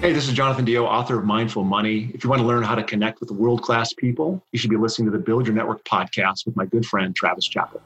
Hey, this is Jonathan DeYoe, author of Mindful Money. If you want to learn how to connect with world class people, you should be listening to the Build Your Network podcast with my good friend, Travis Chappell.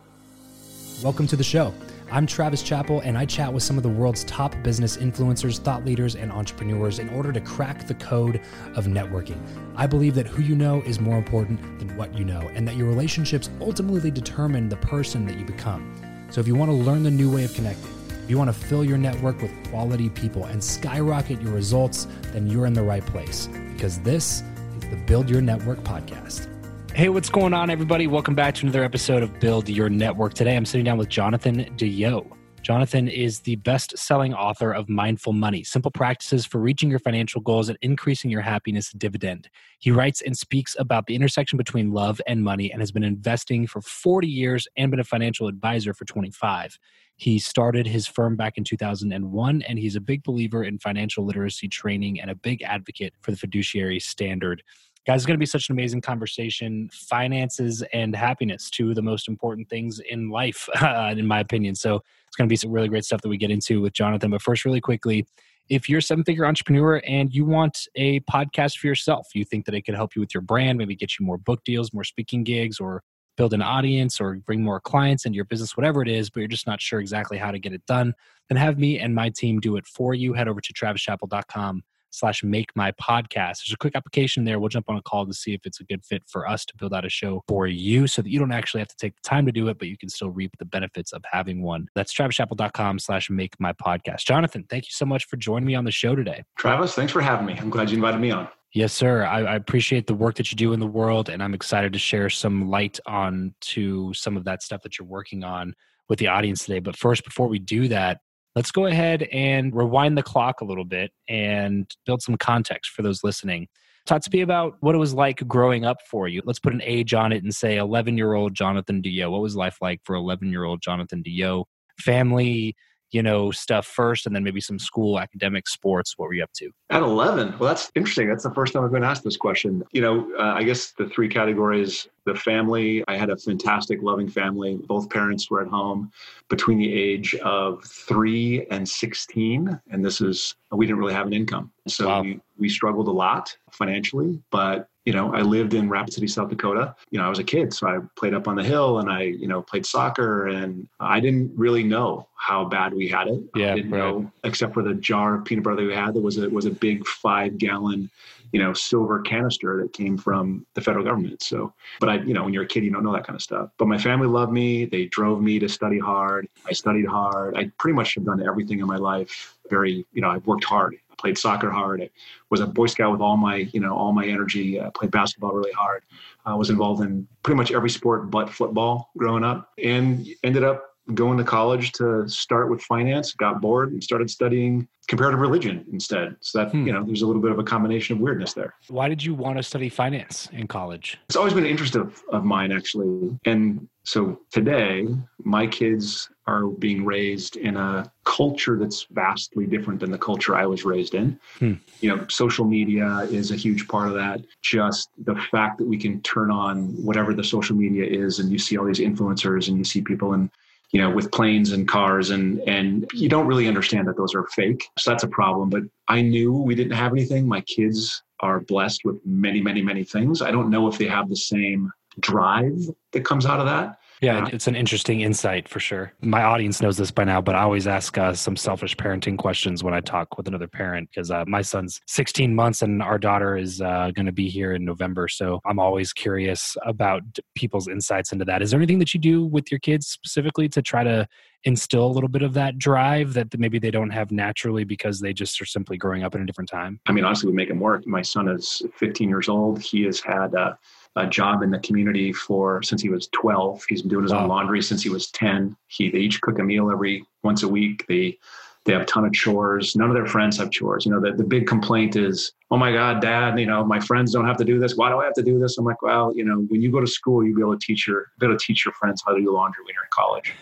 Welcome to the show. I'm Travis Chappell, and I chat with some of the world's top business influencers, thought leaders, and entrepreneurs in order to crack the code of networking. I believe that who you know is more important than what you know, and that your relationships ultimately determine the person that you become. So if you want to learn the new way of connecting, if you want to fill your network with quality people and skyrocket your results, then you're in the right place because this is the Build Your Network podcast. Hey, what's going on, everybody? Welcome back to another episode of Build Your Network. Today, I'm sitting down with Jonathan DeYoe. Jonathan is the best selling author of Mindful Money Simple Practices for Reaching Your Financial Goals and Increasing Your Happiness Dividend. He writes and speaks about the intersection between love and money and has been investing for 40 years and been a financial advisor for 25. He started his firm back in 2001, and he's a big believer in financial literacy training and a big advocate for the fiduciary standard. Guys, it's going to be such an amazing conversation. Finances and happiness, two of the most important things in life, uh, in my opinion. So it's going to be some really great stuff that we get into with Jonathan. But first, really quickly, if you're a seven figure entrepreneur and you want a podcast for yourself, you think that it could help you with your brand, maybe get you more book deals, more speaking gigs, or build an audience or bring more clients into your business, whatever it is, but you're just not sure exactly how to get it done, then have me and my team do it for you. Head over to travischappell.com slash make my podcast. There's a quick application there. We'll jump on a call to see if it's a good fit for us to build out a show for you so that you don't actually have to take the time to do it, but you can still reap the benefits of having one. That's travischappell.com slash make my podcast. Jonathan, thank you so much for joining me on the show today. Travis, thanks for having me. I'm glad you invited me on. Yes, sir. I, I, appreciate the work that you do in the world, and I'm excited to share some light on to some of that stuff that you're working on with the audience today. But first, before we do that, let's go ahead and rewind the clock a little bit and build some context for those listening. Talk to me about what it was like growing up for you. Let's put an age on it and say 11 year old Jonathan DeYoe. What was life like for 11 year old Jonathan DeYoe? Family, you know, stuff first and then maybe some school academic sports? What were you up to? At 11. Well, that's interesting. That's the first time I've been asked this question. You know, uh, I guess the three categories the family, I had a fantastic, loving family. Both parents were at home between the age of three and 16. And this is, we didn't really have an income. So wow. we, we struggled a lot financially, but you know, I lived in Rapid City, South Dakota. You know, I was a kid, so I played up on the hill and I, you know, played soccer and I didn't really know how bad we had it. Yeah, I didn't right. know except for the jar of peanut butter we had. that was a was a big five gallon, you know, silver canister that came from the federal government. So, but I, you know, when you're a kid, you don't know that kind of stuff. But my family loved me. They drove me to study hard. I studied hard. I pretty much have done everything in my life very, you know, I've worked hard. I played soccer hard. I was a Boy Scout with all my, you know, all my energy. I played basketball really hard. I was involved in pretty much every sport but football growing up, and ended up going to college to start with finance. Got bored and started studying comparative religion instead. So that hmm. you know, there's a little bit of a combination of weirdness there. Why did you want to study finance in college? It's always been an interest of, of mine actually, and so today, my kids are being raised in a culture that's vastly different than the culture I was raised in. Hmm. You know, social media is a huge part of that. Just the fact that we can turn on whatever the social media is, and you see all these influencers, and you see people in you know with planes and cars and and you don't really understand that those are fake. So that's a problem but i knew we didn't have anything. My kids are blessed with many many many things. I don't know if they have the same drive that comes out of that yeah, it's an interesting insight for sure. My audience knows this by now, but I always ask uh, some selfish parenting questions when I talk with another parent because uh, my son's 16 months and our daughter is uh, going to be here in November. So I'm always curious about people's insights into that. Is there anything that you do with your kids specifically to try to instill a little bit of that drive that maybe they don't have naturally because they just are simply growing up in a different time? I mean, honestly, we make them work. My son is 15 years old. He has had uh, a job in the community for since he was 12. He's been doing his wow. own laundry since he was 10. He they each cook a meal every once a week. They they have a ton of chores. None of their friends have chores. You know, the, the big complaint is, oh my God, dad, you know, my friends don't have to do this. Why do I have to do this? I'm like, well, you know, when you go to school, you be able to teach your, be able to teach your friends how to do laundry when you're in college.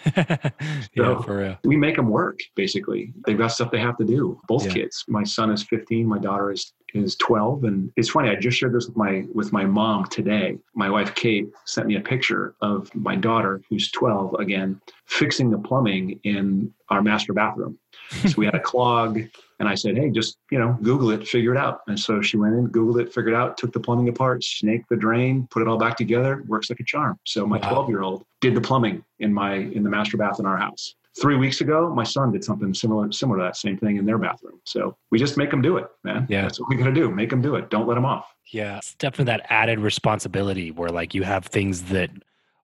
so yeah, for real. We make them work, basically. They've got stuff they have to do. Both yeah. kids. My son is 15. My daughter is is 12 and it's funny i just shared this with my with my mom today my wife kate sent me a picture of my daughter who's 12 again fixing the plumbing in our master bathroom so we had a clog and I said, Hey, just, you know, Google it, figure it out. And so she went in, Googled it, figured it out, took the plumbing apart, snaked the drain, put it all back together, works like a charm. So my 12 year old did the plumbing in my, in the master bath in our house. Three weeks ago, my son did something similar, similar to that same thing in their bathroom. So we just make them do it, man. Yeah. That's what we got to do. Make them do it. Don't let them off. Yeah. It's definitely that added responsibility where like you have things that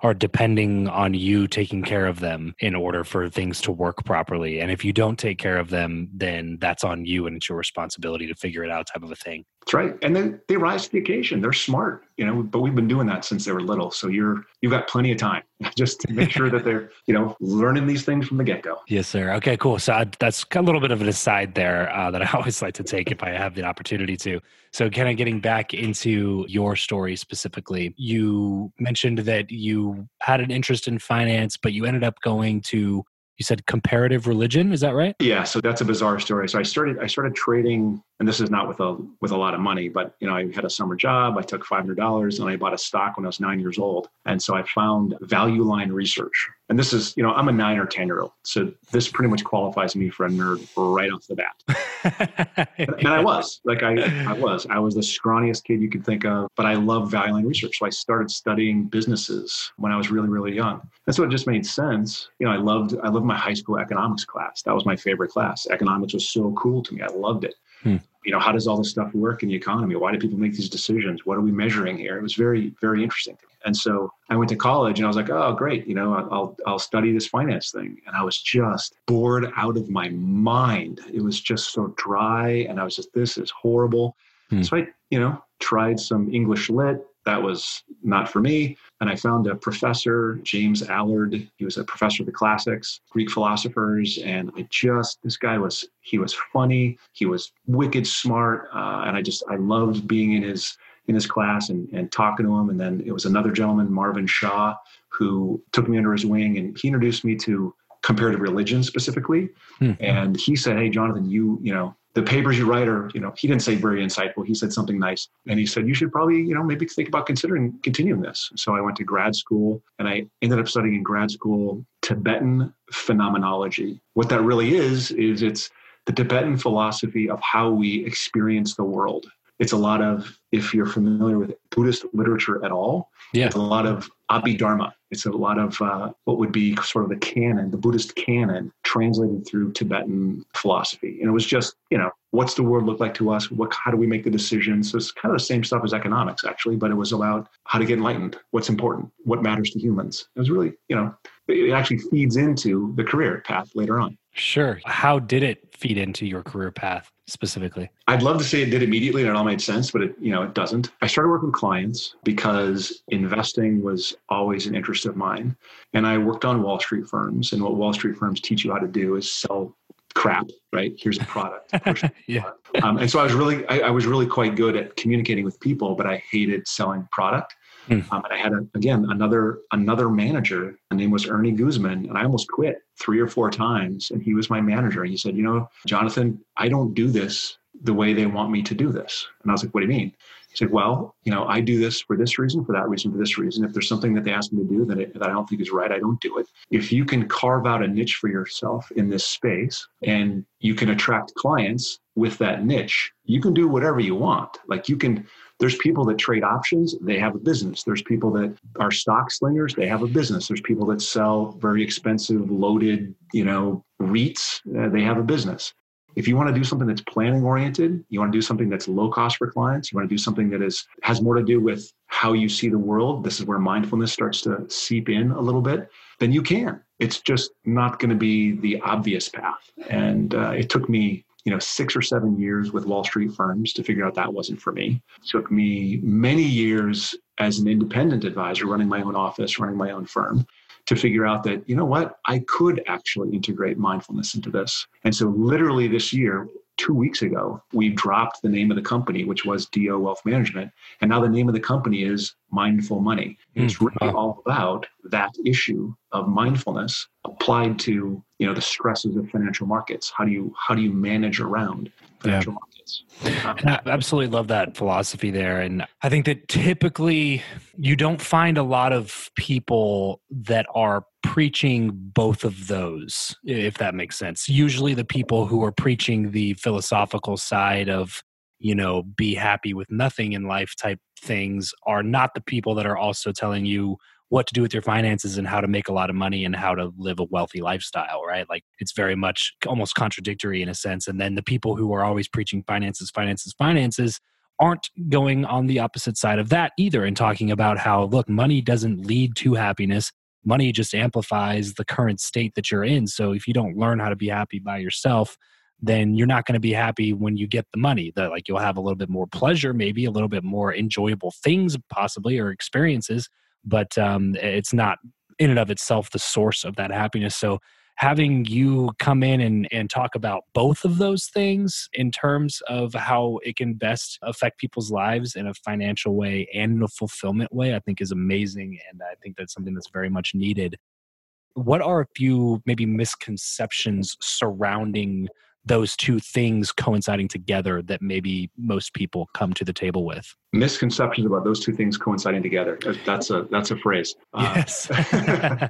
are depending on you taking care of them in order for things to work properly. And if you don't take care of them, then that's on you and it's your responsibility to figure it out type of a thing. That's right. And then they rise to the occasion. They're smart, you know, but we've been doing that since they were little. So you're you've got plenty of time just to make sure that they're, you know, learning these things from the get-go. Yes, sir. Okay, cool. So I, that's a little bit of an aside there uh, that I always like to take if I have the opportunity to. So, kind of getting back into your story specifically, you mentioned that you had an interest in finance, but you ended up going to you said comparative religion is that right yeah so that's a bizarre story so i started i started trading and this is not with a with a lot of money but you know i had a summer job i took $500 and i bought a stock when i was nine years old. And so i found value line research. And this is you know i'm a nine or ten year old so this pretty much qualifies me for a nerd right off the bat. And i was like i i was. I was the scrawniest kid you could think of but i love value line research. So i started studying businesses when i was really really young. And so it just made sense. You know i loved i loved my high school economics class. That was my favorite class. Economics was so cool to me. I loved it Hmm. You know, how does all this stuff work in the economy? Why do people make these decisions? What are we measuring here? It was very, very interesting. And so I went to college and I was like, oh, great. You know, I'll, I'll study this finance thing. And I was just bored out of my mind. It was just so dry. And I was just, this is horrible. Hmm. So I, you know, tried some English lit. That was not for me. And I found a professor, James Allard. He was a professor of the classics, Greek philosophers. And I just, this guy was, he was funny. He was wicked smart. Uh, and I just, I loved being in his, in his class and, and talking to him. And then it was another gentleman, Marvin Shaw, who took me under his wing and he introduced me to comparative religion specifically. Hmm. And he said, Hey, Jonathan, you, you know, the papers you write are, you know, he didn't say very insightful. He said something nice. And he said, you should probably, you know, maybe think about considering continuing this. So I went to grad school and I ended up studying in grad school Tibetan phenomenology. What that really is, is it's the Tibetan philosophy of how we experience the world. It's a lot of, if you're familiar with Buddhist literature at all, yeah. it's a lot of Abhidharma. It's a lot of uh, what would be sort of the canon, the Buddhist canon, translated through Tibetan philosophy. And it was just, you know, what's the world look like to us? What, how do we make the decisions? So it's kind of the same stuff as economics, actually, but it was about how to get enlightened, what's important, what matters to humans. It was really, you know, it actually feeds into the career path later on. Sure. How did it feed into your career path? Specifically? I'd love to say it did immediately and it all made sense, but it, you know, it doesn't. I started working with clients because investing was always an interest of mine. And I worked on Wall Street firms. And what Wall Street firms teach you how to do is sell crap, right? Here's a product. yeah. Um, and so I was really, I, I, was really quite good at communicating with people, but I hated selling product. Mm. Um, and I had a, again another another manager. The name was Ernie Guzman, and I almost quit three or four times. And he was my manager. And he said, "You know, Jonathan, I don't do this the way they want me to do this." And I was like, "What do you mean?" He said, "Well, you know, I do this for this reason, for that reason, for this reason. If there's something that they ask me to do that, it, that I don't think is right, I don't do it. If you can carve out a niche for yourself in this space, and you can attract clients with that niche, you can do whatever you want. Like you can." There's people that trade options, they have a business. There's people that are stock slingers, they have a business. There's people that sell very expensive, loaded, you know, REITs, uh, they have a business. If you want to do something that's planning oriented, you want to do something that's low cost for clients, you want to do something that is has more to do with how you see the world. This is where mindfulness starts to seep in a little bit. Then you can. It's just not going to be the obvious path. And uh, it took me you know six or seven years with wall street firms to figure out that wasn't for me. It took me many years as an independent advisor running my own office running my own firm to figure out that you know what? I could actually integrate mindfulness into this. And so literally this year two weeks ago, we dropped the name of the company, which was DeYoe Wealth Management. And now the name of the company is Mindful Money. And it's hmm, really wow. all about that issue of mindfulness applied to, you know, the stresses of financial markets. How do you how do you manage around financial yeah. markets? I absolutely love that philosophy there. And I think that typically you don't find a lot of people that are preaching both of those, if that makes sense. Usually, the people who are preaching the philosophical side of, you know, be happy with nothing in life type things are not the people that are also telling you what to do with your finances and how to make a lot of money and how to live a wealthy lifestyle, right? Like it's very much almost contradictory in a sense. And then the people who are always preaching finances, finances, finances aren't going on the opposite side of that either and talking about how, look, money doesn't lead to happiness money just amplifies the current state that you're in. So if you don't learn how to be happy by yourself, then you're not going to be happy when you get the money. That like you'll have a little bit more pleasure, maybe a little bit more enjoyable things, possibly or experiences, but um, it's not in and of itself the source of that happiness. So having you come in and, and talk about both of those things in terms of how it can best affect people's lives in a financial way and in a fulfillment way, I think is amazing. And I think that's something that's very much needed. What are a few maybe misconceptions surrounding those two things coinciding together that maybe most people come to the table with. Misconceptions about those two things coinciding together. That's a that's a phrase. Yes. Uh,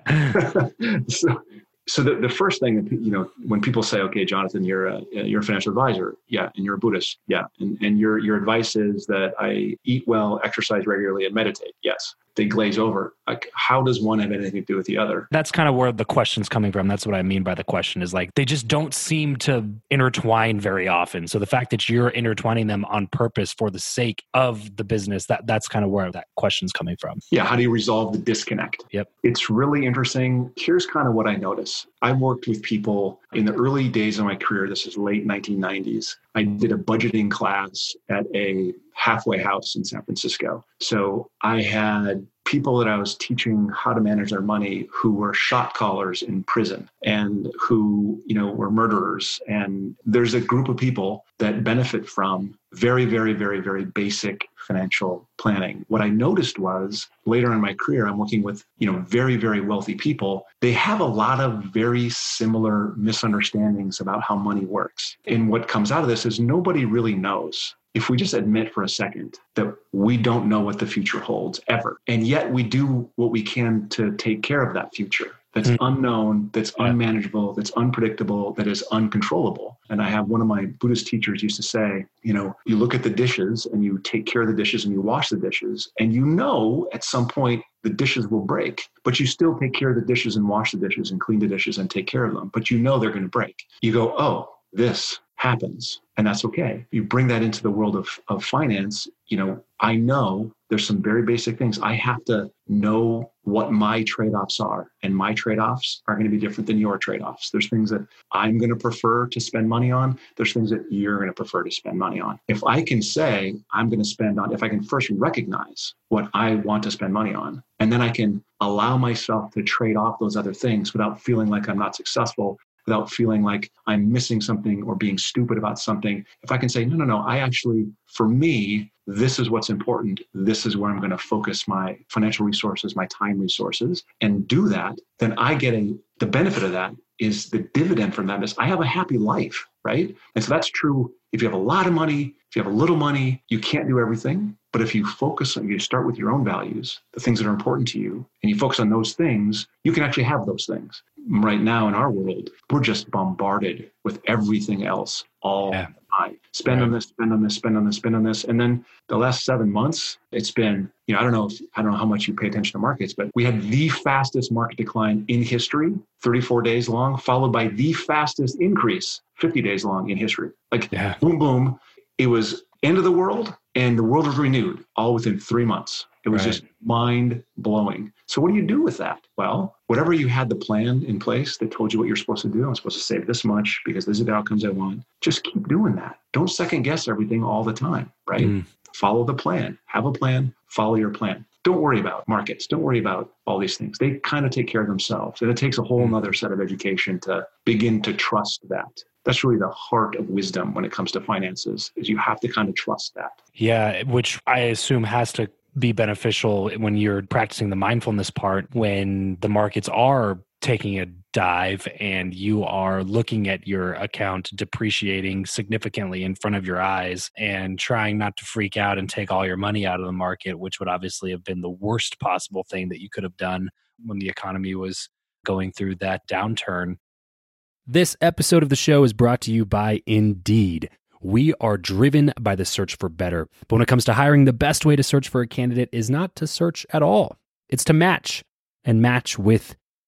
so, so the, the first thing that you know when people say okay jonathan you're a you're a financial advisor. Yeah and you're a buddhist. Yeah and, and your your advice is that i eat well exercise regularly and meditate. Yes. They glaze over. Like, how does one have anything to do with the other? That's kind of where the question's coming from. That's what I mean by the question is like they just don't seem to intertwine very often. So the fact that you're intertwining them on purpose for the sake of the business, that that's kind of where that question's coming from. Yeah. How do you resolve the disconnect? Yep. It's really interesting. Here's kind of what I notice. I worked with people in the early days of my career. This is late 1990s. I did a budgeting class at a halfway house in San Francisco. So I had people that I was teaching how to manage their money who were shot callers in prison and who, you know, were murderers. And there's a group of people that benefit from very, very, very, very basic financial planning. What I noticed was later in my career, I'm working with, you know, very, very wealthy people. They have a lot of very similar misunderstandings about how money works. And what comes out of this is nobody really knows if we just admit for a second that we don't know what the future holds ever, and yet we do what we can to take care of that future that's mm-hmm. unknown, that's yeah. unmanageable, that's unpredictable, that is uncontrollable. And I have one of my Buddhist teachers used to say, you know, you look at the dishes and you take care of the dishes and you wash the dishes, and you know at some point the dishes will break, but you still take care of the dishes and wash the dishes and clean the dishes and take care of them, but you know they're going to break. You go, oh, this happens and that's okay you bring that into the world of, of finance you know i know there's some very basic things. I have to know what my trade offs are, and my trade offs are going to be different than your trade offs. There's things that I'm going to prefer to spend money on, there's things that you're going to prefer to spend money on. If I can say I'm going to spend on, if I can first recognize what I want to spend money on, and then I can allow myself to trade off those other things without feeling like I'm not successful without feeling like I'm missing something or being stupid about something. If I can say, no, no, no, I actually, for me, this is what's important. This is where I'm going to focus my financial resources, my time resources, and do that, then I get a, the benefit of that is the dividend from that is I have a happy life, right? And so that's true if you have a lot of money, if you have a little money, you can't do everything. But if you focus on, you start with your own values, the things that are important to you, and you focus on those things, you can actually have those things. Right now in our world, we're just bombarded with everything else all yeah. the time. Spend right. on this, spend on this, spend on this, spend on this. And then the last seven months, it's been, you know, I don't know if, I don't know how much you pay attention to markets, but we had the fastest market decline in history, 34 days long, followed by the fastest increase, 50 days long in history. Like yeah. boom, boom. It was end of the world and the world was renewed all within three months. It was right. just mind blowing. So, what do you do with that? Well, whatever you had the plan in place that told you what you're supposed to do, I'm supposed to save this much because these are the outcomes I want. Just keep doing that. Don't second guess everything all the time, right? Mm. Follow the plan. Have a plan, follow your plan. Don't worry about markets. Don't worry about all these things. They kind of take care of themselves. And it takes a whole mm. other set of education to begin to trust that that's really the heart of wisdom when it comes to finances is you have to kind of trust that yeah which i assume has to be beneficial when you're practicing the mindfulness part when the markets are taking a dive and you are looking at your account depreciating significantly in front of your eyes and trying not to freak out and take all your money out of the market which would obviously have been the worst possible thing that you could have done when the economy was going through that downturn this episode of the show is brought to you by Indeed. We are driven by the search for better. But when it comes to hiring, the best way to search for a candidate is not to search at all, it's to match and match with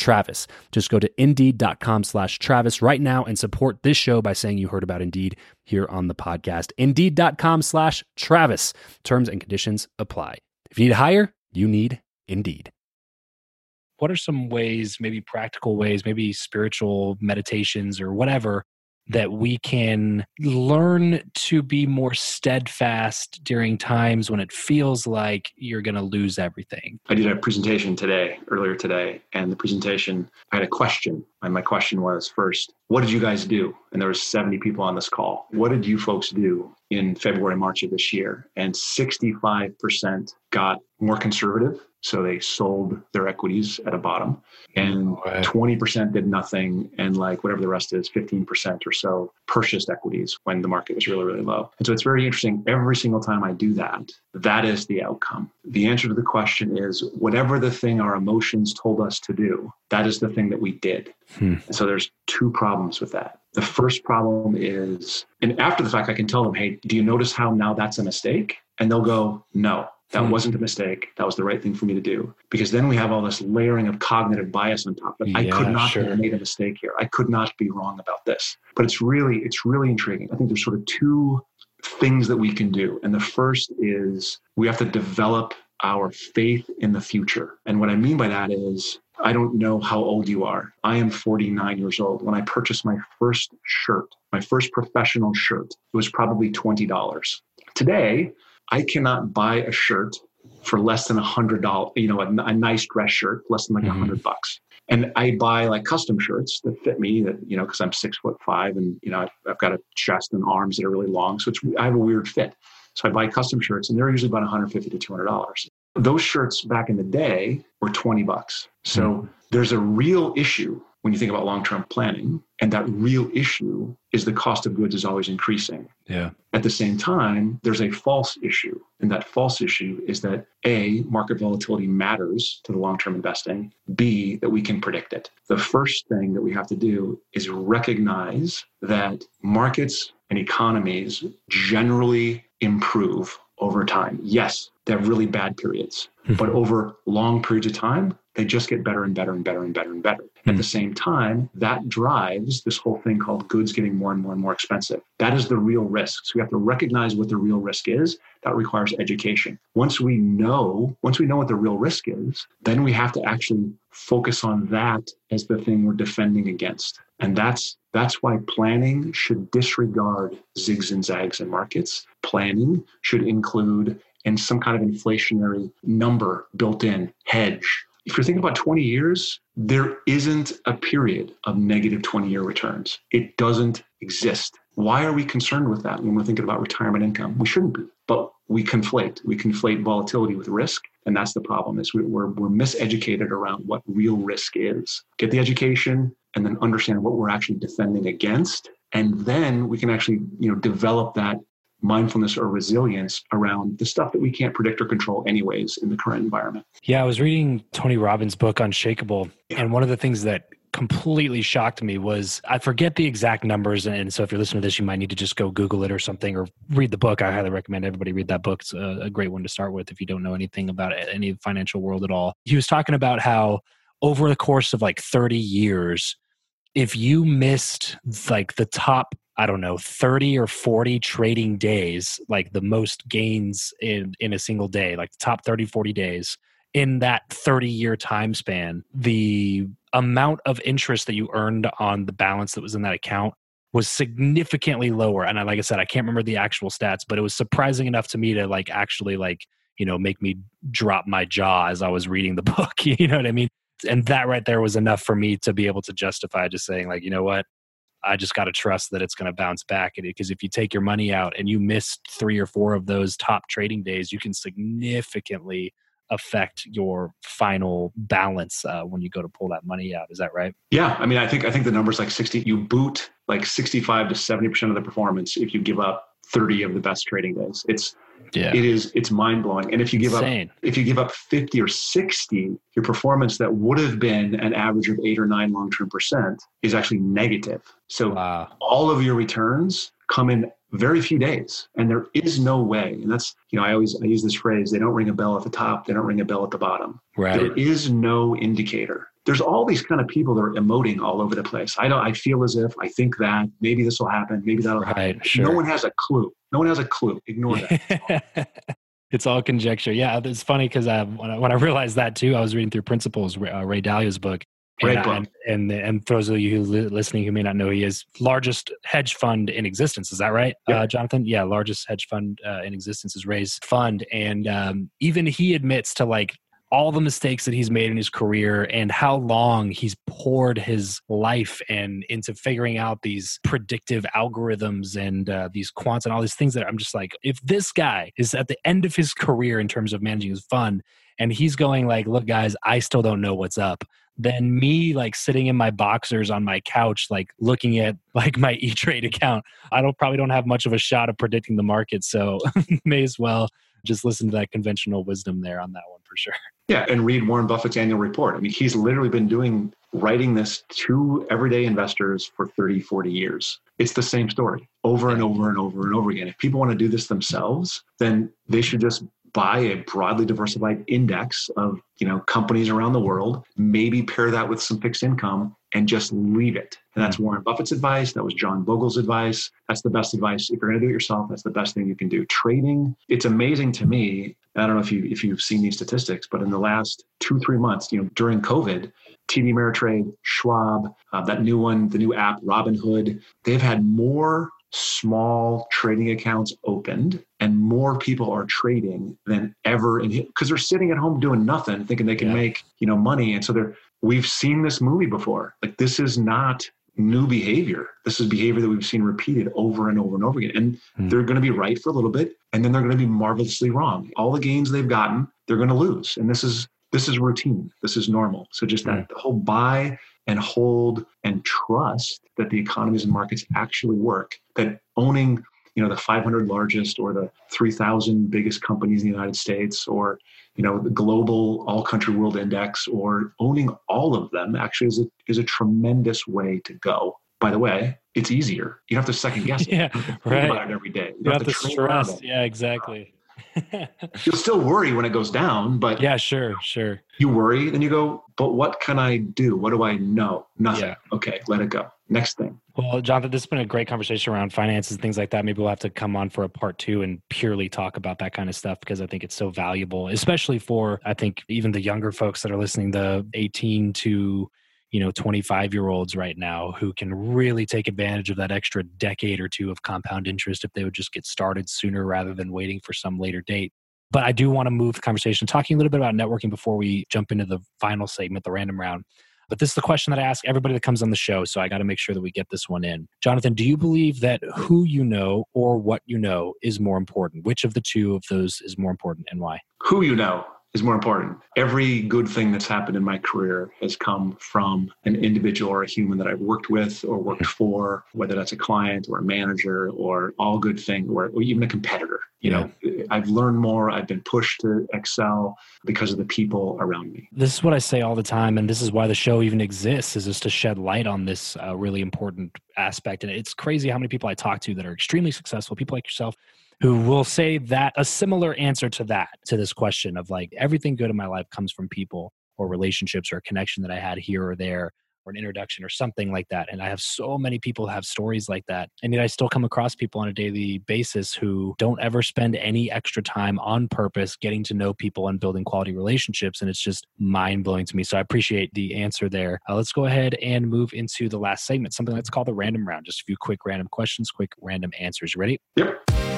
Travis. Just go to indeed.com slash Travis right now and support this show by saying you heard about Indeed here on the podcast. Indeed.com slash Travis. Terms and conditions apply. If you need to hire, you need Indeed. What are some ways, maybe practical ways, maybe spiritual meditations or whatever, that we can learn to be more steadfast during times when it feels like you're going to lose everything. I did a presentation today, earlier today, and the presentation, I had a question. And my question was first, what did you guys do? And there were 70 people on this call. What did you folks do in February, March of this year? And 65% got more conservative So they sold their equities at a bottom and 20% did nothing. And like whatever the rest is, 15% or so purchased equities when the market was really, really low. And so it's very interesting. Every single time I do that, that is the outcome. The answer to the question is whatever the thing our emotions told us to do, that is the thing that we did. Hmm. So there's two problems with that. The first problem is, and after the fact, I can tell them, hey, do you notice how now that's a mistake? And they'll go, no, that hmm. wasn't a mistake. That was the right thing for me to do. Because then we have all this layering of cognitive bias on top. But yeah, I could not sure. have made a mistake here. I could not be wrong about this. But it's really, it's really intriguing. I think there's sort of two things that we can do. And the first is we have to develop our faith in the future. And what I mean by that is I don't know how old you are. I am 49 years old. When I purchased my first shirt, my first professional shirt, it was probably $20. Today, I cannot buy a shirt for less than a hundred dollars, you know, a, a, nice dress shirt, less than like a mm-hmm. hundred bucks. And I buy like custom shirts that fit me that, you know, cause I'm six foot five and, you know, I've, I've got a chest and arms that are really long. So it's, I have a weird fit. So I buy custom shirts and they're usually about 150 to 200 dollars. Those shirts back in the day were 20 bucks. So mm-hmm. there's a real issue when you think about long-term planning and that real issue is the cost of goods is always increasing. Yeah. At the same time there's a false issue and that false issue is that a market volatility matters to the long-term investing. B that we can predict it. The first thing that we have to do is recognize that markets and economies generally improve over time. Yes they have really bad periods hmm. but over long periods of time they just get better and better and better and better and better. Mm-hmm. At the same time, that drives this whole thing called goods getting more and more and more expensive. That is the real risk. So we have to recognize what the real risk is. That requires education. Once we know, once we know what the real risk is, then we have to actually focus on that as the thing we're defending against. And that's that's why planning should disregard zigs and zags in markets. Planning should include and some kind of inflationary number built in, hedge, if you're thinking about 20 years, there isn't a period of negative 20 year returns. It doesn't exist. Why are we concerned with that when we're thinking about retirement income? We shouldn't be, but we conflate. We conflate volatility with risk. And that's the problem is we're, we're miseducated around what real risk is. Get the education and then understand what we're actually defending against. And then we can actually, you know, develop that mindfulness or resilience around the stuff that we can't predict or control anyways in the current environment. Yeah, I was reading Tony Robbins' book Unshakable, and one of the things that completely shocked me was I forget the exact numbers. And so if you're listening to this, you might need to just go Google it or something or read the book. I highly recommend everybody read that book. It's a, a great one to start with if you don't know anything about any financial world at all. He was talking about how over the course of like 30 years, if you missed like the top I don't know, 30 or 40 trading days, like the most gains in, in a single day, like the top 30, 40 days in that 30 year time span, the amount of interest that you earned on the balance that was in that account was significantly lower. And I, like I said, I can't remember the actual stats, but it was surprising enough to me to like actually like, you know, make me drop my jaw as I was reading the book. You know what I mean? And that right there was enough for me to be able to justify just saying, like, you know what? I just got to trust that it's going to bounce back. Because if you take your money out and you miss three or four of those top trading days, you can significantly affect your final balance uh, when you go to pull that money out. Is that right? Yeah, I mean, I think I think the number's like sixty. You boot like sixty-five to seventy percent of the performance if you give up 30 of the best trading days. It's yeah. it is it's mind blowing. And if you give Insane. up if you give up 50 or 60, your performance that would have been an average of eight or nine long term percent is actually negative. So wow. all of your returns come in very few days and there is no way and that's you know i always i use this phrase they don't ring a bell at the top they don't ring a bell at the bottom right. there is no indicator there's all these kind of people that are emoting all over the place. I don't. I feel as if I think that maybe this will happen. Maybe that'll right, happen. Sure. No one has a clue. No one has a clue. Ignore that. it's all conjecture. Yeah, it's funny because uh, when, I, when I realized that too, I was reading through Principles, uh, Ray Dalio's book. Great and, book. And, and, and for those of you who listening who may not know, he is largest hedge fund in existence. Is that right, uh, Jonathan? Yeah, largest hedge fund uh, in existence is Ray's fund, and um, even he admits to like all the mistakes that he's made in his career and how long he's poured his life and into figuring out these predictive algorithms and uh, these quants and all these things that I'm just like, if this guy is at the end of his career in terms of managing his fund and he's going like, look, guys, I still don't know what's up than me like sitting in my boxers on my couch like looking at like my e-trade account. I don't probably don't have much of a shot of predicting the market so may as well just listen to that conventional wisdom there on that one for sure. Yeah and read warren buffett's annual report. I mean he's literally been doing writing this to everyday investors for 30 40 years. It's the same story over and over and over and over again. If people want to do this themselves then they should just buy a broadly diversified index of you know companies around the world maybe pair that with some fixed income and just leave it. And that's hmm. warren buffett's advice. That was john bogle's advice. That's the best advice. If you're going to do it yourself that's the best thing you can do. Trading it's amazing to me i don't know if you if you've seen these statistics but in the last two three months you know during covid TD Ameritrade, Schwab, uh, that new one, the new app, Robinhood, they've had more small trading accounts opened and more people are trading than ever in because they're sitting at home doing nothing thinking they can yeah. make you know money. And so they're we've seen this movie before. Like this is not new behavior. This is behavior that we've seen repeated over and over and over again. And hmm. they're going to be right for a little bit and then they're going to be marvelously wrong. All the gains they've gotten they're going to lose. And this is this is routine. This is normal. So just that hmm. whole buy and hold and trust that the economies and markets actually work that owning you know the 500 largest or the 3000 biggest companies in the united states or you know the global all country world index or owning all of them actually is a, is a tremendous way to go. By the way it's easier. You don't have to second guess it. Yeah right about it every day. You, you have, have, to, stress. yeah exactly You'll still worry when it goes down, but yeah, sure, sure. You worry, then you go, but what can I do? What do I know? Nothing. Yeah. Okay, let it go. Next thing. Well, Jonathan, this has been a great conversation around finances, things like that. Maybe we'll have to come on for a part two and purely talk about that kind of stuff because I think it's so valuable, especially for I think even the younger folks that are listening, the 18 to you know 25 year olds right now who can really take advantage of that extra decade or two of compound interest if they would just get started sooner rather than waiting for some later date but i do want to move the conversation talking a little bit about networking before we jump into the final segment the random round but this is the question that I ask everybody that comes on the show. So I got to make sure that we get this one in. Jonathan, do you believe that who you know or what you know is more important? Which of the two of those is more important and why? Who you know is more important. Every good thing that's happened in my career has come from an individual or a human that I've worked with or worked for, whether that's a client or a manager or all good thing or, or even a competitor. You know, I've learned more, I've been pushed to excel because of the people around me. This is what I say all the time, and this is why the show even exists, is just to shed light on this uh, really important aspect. And it's crazy how many people I talk to that are extremely successful, people like yourself who will say that a similar answer to that, to this question of like everything good in my life comes from people or relationships or a connection that I had here or there or an introduction or something like that. And I have so many people have stories like that. And yet I still come across people on a daily basis who don't ever spend any extra time on purpose getting to know people and building quality relationships. And it's just mind blowing to me. So I appreciate the answer there. Uh, let's go ahead and move into the last segment, something that's called the random round. Just a few quick random questions, quick random answers. You ready? Yep.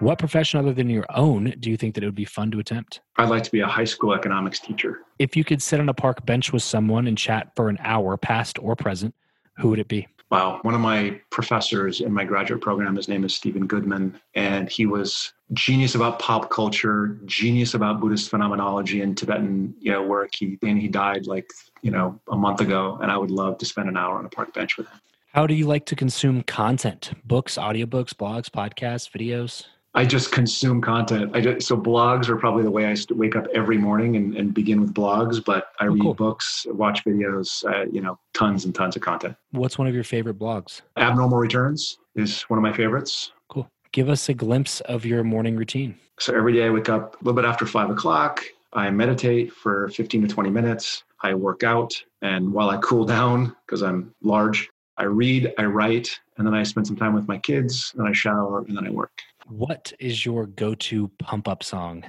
What profession other than your own do you think that it would be fun to attempt? I'd like to be a high school economics teacher. If you could sit on a park bench with someone and chat for an hour, past or present, who would it be? Wow. One of my professors in my graduate program, his name is Stephen Goodman, and he was genius about pop culture, genius about Buddhist phenomenology and Tibetan, you know, work. He and he died like, you know, a month ago, and I would love to spend an hour on a park bench with him. How do you like to consume content? Books, audiobooks, blogs, podcasts, videos? I just consume content. I just, so blogs are probably the way I wake up every morning and, and begin with blogs. But I oh, read cool. books, watch videos, uh, you know, tons and tons of content. What's one of your favorite blogs? Abnormal Returns is one of my favorites. Cool. Give us a glimpse of your morning routine. So every day I wake up a little bit after five o'clock. I meditate for 15 to 20 minutes. I work out. And while I cool down, because I'm large, I read, I write, and then I spend some time with my kids, and I shower, and then I work. What is your go-to pump up song?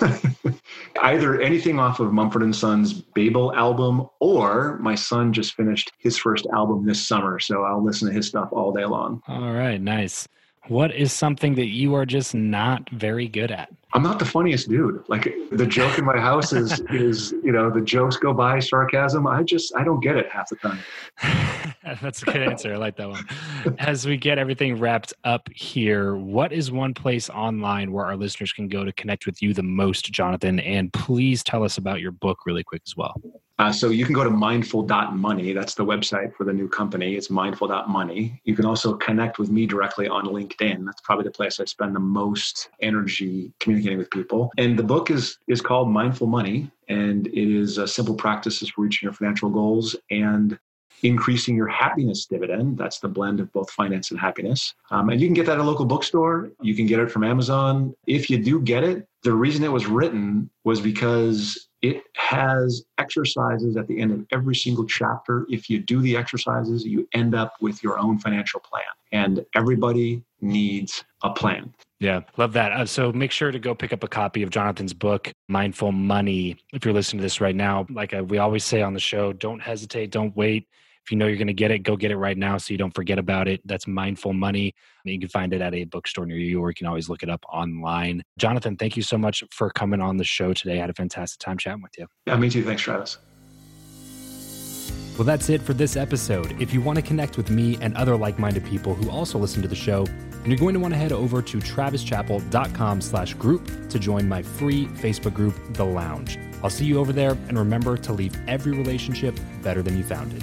Either anything off of Mumford and Sons Babel album, or my son just finished his first album this summer, so I'll listen to his stuff all day long. All right, nice. What is something that you are just not very good at? I'm not the funniest dude. Like the joke in my house is is you know the jokes go by sarcasm. I just I don't get it half the time. That's a good answer. I like that one. As we get everything wrapped up here, what is one place online where our listeners can go to connect with you the most, Jonathan? And please tell us about your book really quick as well. Uh, so you can go to mindful.money. That's the website for the new company. It's mindful.money. You can also connect with me directly on LinkedIn. That's probably the place I spend the most energy communicating with people. And the book is is called Mindful Money, and it is uh, simple practices for reaching your financial goals and increasing your happiness dividend. That's the blend of both finance and happiness. Um, and you can get that at a local bookstore. You can get it from Amazon. If you do get it, the reason it was written was because it has exercises at the end of every single chapter. If you do the exercises, you end up with your own financial plan. And everybody needs a plan. Yeah, love that. Uh, so make sure to go pick up a copy of Jonathan's book, Mindful Money. If you're listening to this right now, like uh, we always say on the show, don't hesitate, don't wait. If you know you're going to get it, go get it right now so you don't forget about it. That's Mindful Money. You can find it at a bookstore near you, or you can always look it up online. Jonathan, thank you so much for coming on the show today. I had a fantastic time chatting with you. Yeah, me too. Thanks, Travis. Well, that's it for this episode. If you want to connect with me and other like-minded people who also listen to the show, then you're going to want to head over to travischappell.com slash group to join my free Facebook group, The Lounge. I'll see you over there, and remember to leave every relationship better than you found it.